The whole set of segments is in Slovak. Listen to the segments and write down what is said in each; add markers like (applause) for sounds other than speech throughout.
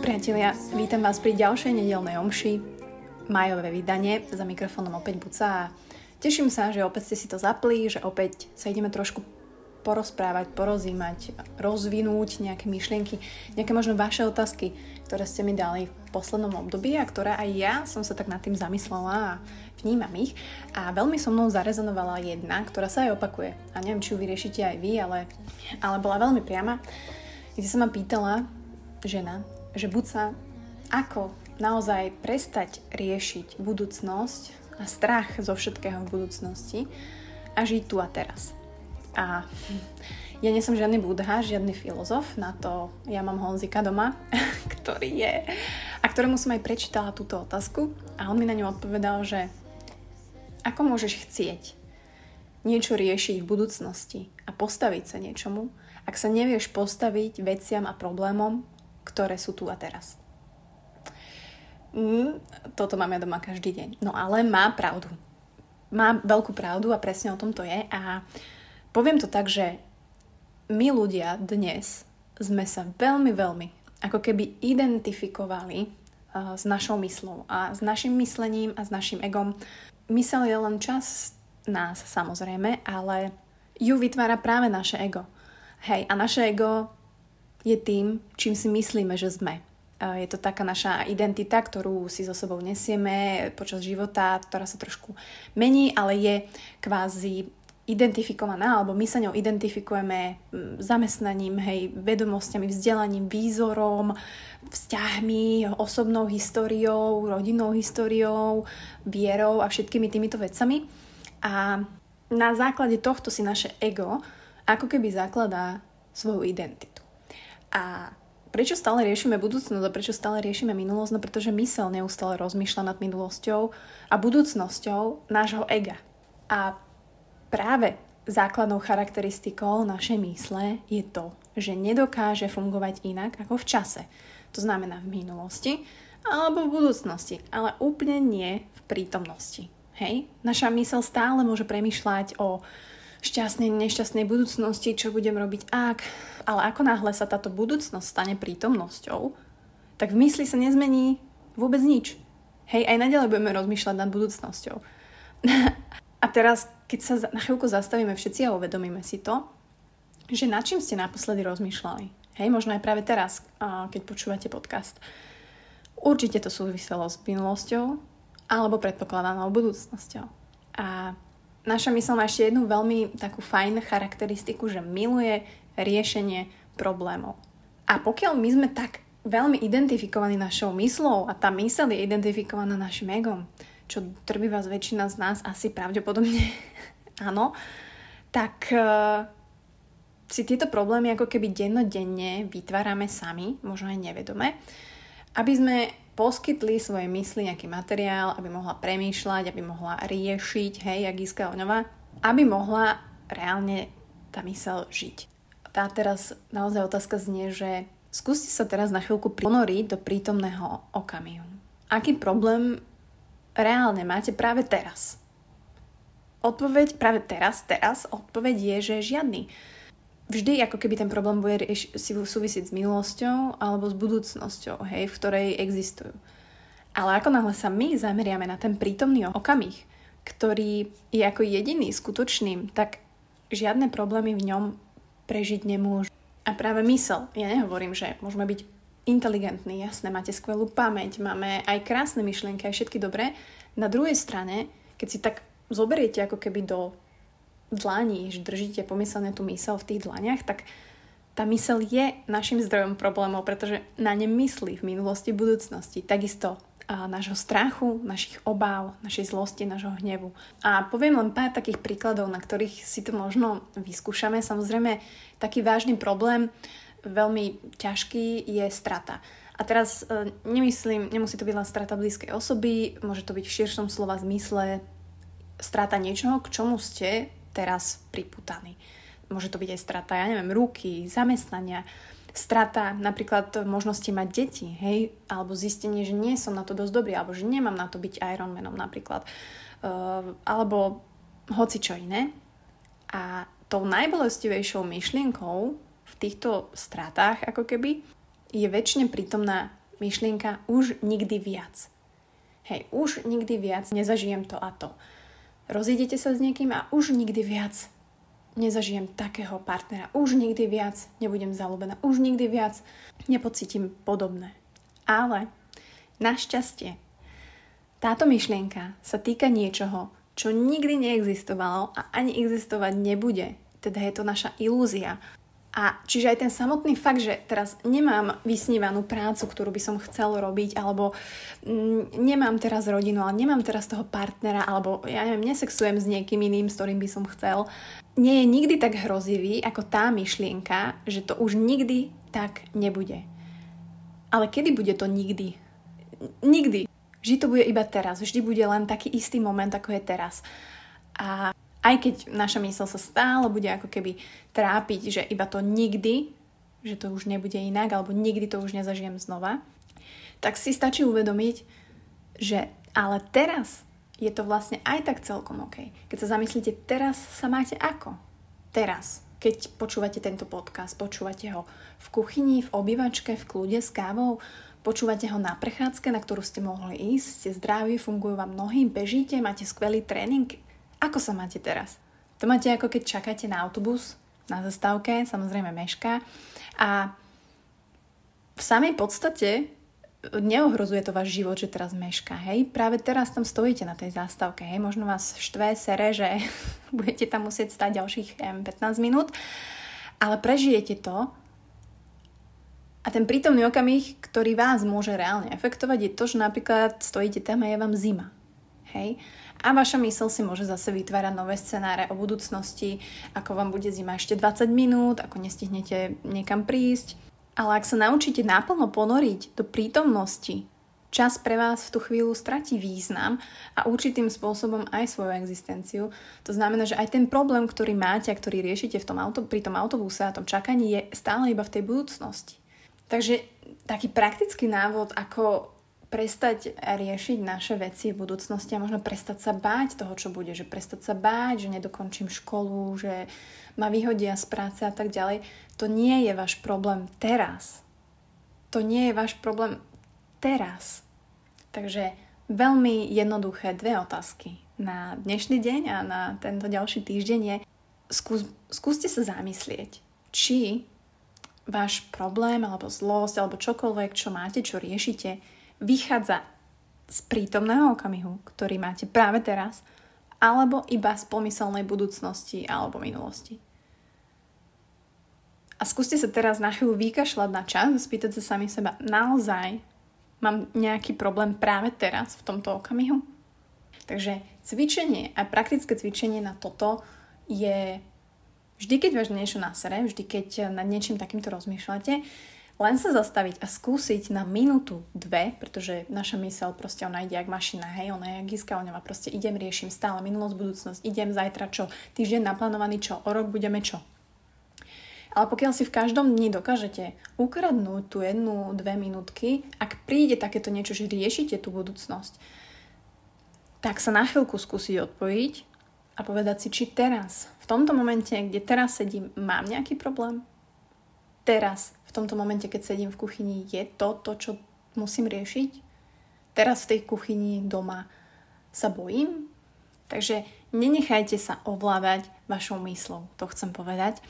Priatelia, vítam vás pri ďalšej nedelnej omši, majové vydanie, za mikrofónom opäť Buca a teším sa, že opäť ste si to zapli, že opäť sa ideme trošku porozprávať, porozímať, rozvinúť nejaké myšlienky, nejaké možno vaše otázky, ktoré ste mi dali v poslednom období a ktoré aj ja som sa tak nad tým zamyslela a vnímam ich. A veľmi so mnou zarezonovala jedna, ktorá sa aj opakuje. A neviem, či ju vyriešite aj vy, ale, ale bola veľmi priama, kde sa ma pýtala žena, že buď sa ako naozaj prestať riešiť budúcnosť a strach zo všetkého v budúcnosti a žiť tu a teraz. A ja nie som žiadny budha, žiadny filozof, na to ja mám Honzika doma, (laughs) ktorý je a ktorému som aj prečítala túto otázku a on mi na ňu odpovedal, že ako môžeš chcieť niečo riešiť v budúcnosti a postaviť sa niečomu, ak sa nevieš postaviť veciam a problémom, ktoré sú tu a teraz. Mm, toto mám ja doma každý deň. No ale má pravdu. Má veľkú pravdu a presne o tom to je a Poviem to tak, že my ľudia dnes sme sa veľmi, veľmi ako keby identifikovali uh, s našou myslou a s našim myslením a s našim egom. Mysel je len čas nás samozrejme, ale ju vytvára práve naše ego. Hej, a naše ego je tým, čím si myslíme, že sme. Je to taká naša identita, ktorú si so sebou nesieme počas života, ktorá sa trošku mení, ale je kvázi identifikovaná, alebo my sa ňou identifikujeme zamestnaním, hej, vedomosťami, vzdelaním, výzorom, vzťahmi, osobnou históriou, rodinnou históriou, vierou a všetkými týmito vecami. A na základe tohto si naše ego ako keby zakladá svoju identitu. A prečo stále riešime budúcnosť a prečo stále riešime minulosť? No pretože mysel neustále rozmýšľa nad minulosťou a budúcnosťou nášho ega. A práve základnou charakteristikou našej mysle je to, že nedokáže fungovať inak ako v čase. To znamená v minulosti alebo v budúcnosti, ale úplne nie v prítomnosti. Hej? Naša mysel stále môže premyšľať o šťastnej, nešťastnej budúcnosti, čo budem robiť ak, ale ako náhle sa táto budúcnosť stane prítomnosťou, tak v mysli sa nezmení vôbec nič. Hej, aj naďalej budeme rozmýšľať nad budúcnosťou. (laughs) A teraz, keď sa na chvíľku zastavíme všetci a uvedomíme si to, že nad čím ste naposledy rozmýšľali. Hej, možno aj práve teraz, keď počúvate podcast. Určite to súviselo s minulosťou alebo predpokladanou budúcnosťou. A naša mysl má ešte jednu veľmi takú fajn charakteristiku, že miluje riešenie problémov. A pokiaľ my sme tak veľmi identifikovaní našou myslou a tá mysl je identifikovaná našim egom, čo trvý vás väčšina z nás asi pravdepodobne (laughs) áno, tak uh, si tieto problémy ako keby dennodenne vytvárame sami, možno aj nevedome, aby sme poskytli svojej mysli nejaký materiál, aby mohla premýšľať, aby mohla riešiť, hej, jak Iska Oňová, aby mohla reálne tá mysel žiť. Tá teraz naozaj otázka znie, že skúste sa teraz na chvíľku ponoriť do prítomného okamihu. Aký problém reálne máte práve teraz? Odpoveď práve teraz, teraz, odpoveď je, že žiadny. Vždy ako keby ten problém bude si súvisieť s minulosťou alebo s budúcnosťou, hej, v ktorej existujú. Ale ako náhle sa my zameriame na ten prítomný okamih, ktorý je ako jediný skutočným, tak žiadne problémy v ňom prežiť nemôžu. A práve mysel, ja nehovorím, že môžeme byť inteligentní, jasné, máte skvelú pamäť, máme aj krásne myšlienky, aj všetky dobré. Na druhej strane, keď si tak zoberiete ako keby do dlaní, že držíte pomyselne tú mysel v tých dlaniach, tak tá mysel je našim zdrojom problémov, pretože na ne myslí v minulosti, v budúcnosti. Takisto a nášho strachu, našich obáv, našej zlosti, nášho hnevu. A poviem len pár takých príkladov, na ktorých si to možno vyskúšame. Samozrejme, taký vážny problém veľmi ťažký je strata. A teraz e, nemyslím, nemusí to byť len strata blízkej osoby, môže to byť v širšom slova zmysle strata niečoho, k čomu ste teraz priputaní. Môže to byť aj strata, ja neviem, ruky, zamestnania, strata napríklad možnosti mať deti, hej, alebo zistenie, že nie som na to dosť dobrý, alebo že nemám na to byť Ironmanom napríklad, uh, alebo hoci čo iné. A tou najbolestivejšou myšlienkou týchto stratách, ako keby, je väčšine prítomná myšlienka už nikdy viac. Hej, už nikdy viac nezažijem to a to. Rozídete sa s niekým a už nikdy viac nezažijem takého partnera, už nikdy viac nebudem zalúbená, už nikdy viac nepocítim podobné. Ale našťastie táto myšlienka sa týka niečoho, čo nikdy neexistovalo a ani existovať nebude. Teda je to naša ilúzia. A čiže aj ten samotný fakt, že teraz nemám vysnívanú prácu, ktorú by som chcel robiť, alebo mm, nemám teraz rodinu, ale nemám teraz toho partnera, alebo ja neviem, nesexujem s niekým iným, s ktorým by som chcel, nie je nikdy tak hrozivý ako tá myšlienka, že to už nikdy tak nebude. Ale kedy bude to nikdy? Nikdy. Vždy to bude iba teraz. Vždy bude len taký istý moment, ako je teraz. A aj keď naša mysl sa stále bude ako keby trápiť, že iba to nikdy, že to už nebude inak, alebo nikdy to už nezažijem znova, tak si stačí uvedomiť, že ale teraz je to vlastne aj tak celkom OK. Keď sa zamyslíte, teraz sa máte ako? Teraz, keď počúvate tento podcast, počúvate ho v kuchyni, v obývačke, v kľude s kávou, počúvate ho na prechádzke, na ktorú ste mohli ísť, ste zdraví, fungujú vám nohy, bežíte, máte skvelý tréning. Ako sa máte teraz? To máte ako keď čakáte na autobus na zastávke, samozrejme meška a v samej podstate neohrozuje to váš život, že teraz meška, hej? Práve teraz tam stojíte na tej zástavke, hej? Možno vás štve, sere, že (laughs) budete tam musieť stať ďalších 15 minút, ale prežijete to a ten prítomný okamih, ktorý vás môže reálne efektovať, je to, že napríklad stojíte tam a je vám zima, hej? A vaša mysl si môže zase vytvárať nové scenáre o budúcnosti, ako vám bude zima ešte 20 minút, ako nestihnete niekam prísť, ale ak sa naučíte náplno ponoriť do prítomnosti, čas pre vás v tú chvíľu stratí význam a určitým spôsobom aj svoju existenciu. To znamená, že aj ten problém, ktorý máte a ktorý riešite v tom auto, pri tom autobuse a tom čakaní je stále iba v tej budúcnosti. Takže taký praktický návod, ako prestať riešiť naše veci v budúcnosti a možno prestať sa báť toho, čo bude, že prestať sa báť, že nedokončím školu, že ma vyhodia z práce a tak ďalej. To nie je váš problém teraz. To nie je váš problém teraz. Takže veľmi jednoduché dve otázky na dnešný deň a na tento ďalší týždeň je skús, skúste sa zamyslieť, či váš problém alebo zlosť alebo čokoľvek, čo máte, čo riešite, vychádza z prítomného okamihu, ktorý máte práve teraz, alebo iba z pomyselnej budúcnosti alebo minulosti. A skúste sa teraz na chvíľu vykašľať na čas a spýtať sa sami seba, naozaj mám nejaký problém práve teraz, v tomto okamihu? Takže cvičenie a praktické cvičenie na toto je vždy, keď váš niečo na sere, vždy, keď nad niečím takýmto rozmýšľate, len sa zastaviť a skúsiť na minútu, dve, pretože naša mysel proste ona ide jak mašina, hej, ona je jak giska, ona proste idem, riešim stále minulosť, budúcnosť, idem zajtra čo, týždeň naplánovaný čo, o rok budeme čo. Ale pokiaľ si v každom dni dokážete ukradnúť tú jednu, dve minútky, ak príde takéto niečo, že riešite tú budúcnosť, tak sa na chvíľku skúsiť odpojiť a povedať si, či teraz, v tomto momente, kde teraz sedím, mám nejaký problém? Teraz, v tomto momente, keď sedím v kuchyni, je to to, čo musím riešiť? Teraz v tej kuchyni doma sa bojím? Takže nenechajte sa ovládať vašou myslou, to chcem povedať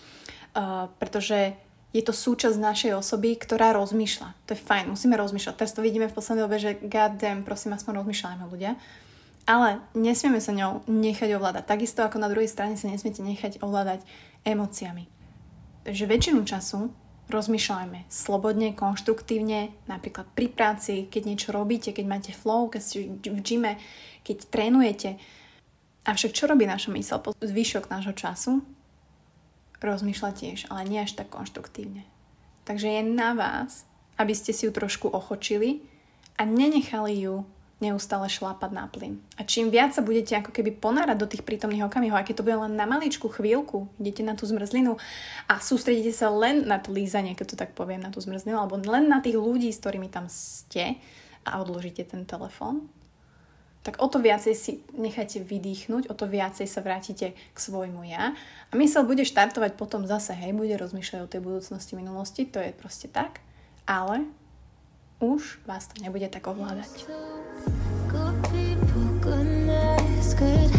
uh, pretože je to súčasť našej osoby, ktorá rozmýšľa. To je fajn, musíme rozmýšľať. Teraz to vidíme v poslednej dobe, že god damn, prosím, aspoň rozmýšľajme ľudia. Ale nesmieme sa ňou nechať ovládať. Takisto ako na druhej strane sa nesmiete nechať ovládať emóciami. Takže väčšinu času rozmýšľajme slobodne, konštruktívne, napríklad pri práci, keď niečo robíte, keď máte flow, keď ste v gyme, keď trénujete. Avšak čo robí naša mysl po zvyšok nášho času? rozmýšľa tiež, ale nie až tak konštruktívne. Takže je na vás, aby ste si ju trošku ochočili a nenechali ju neustále šlápať na plyn. A čím viac sa budete ako keby ponárať do tých prítomných okamihov, aké to bude len na maličku chvíľku, idete na tú zmrzlinu a sústredíte sa len na to lízanie, keď to tak poviem, na tú zmrzlinu, alebo len na tých ľudí, s ktorými tam ste a odložíte ten telefón, tak o to viacej si nechajte vydýchnuť, o to viacej sa vrátite k svojmu ja. A mysel bude štartovať potom zase, hej, bude rozmýšľať o tej budúcnosti, minulosti, to je proste tak, ale už vás to nebude tak ovládať. people, good nights, good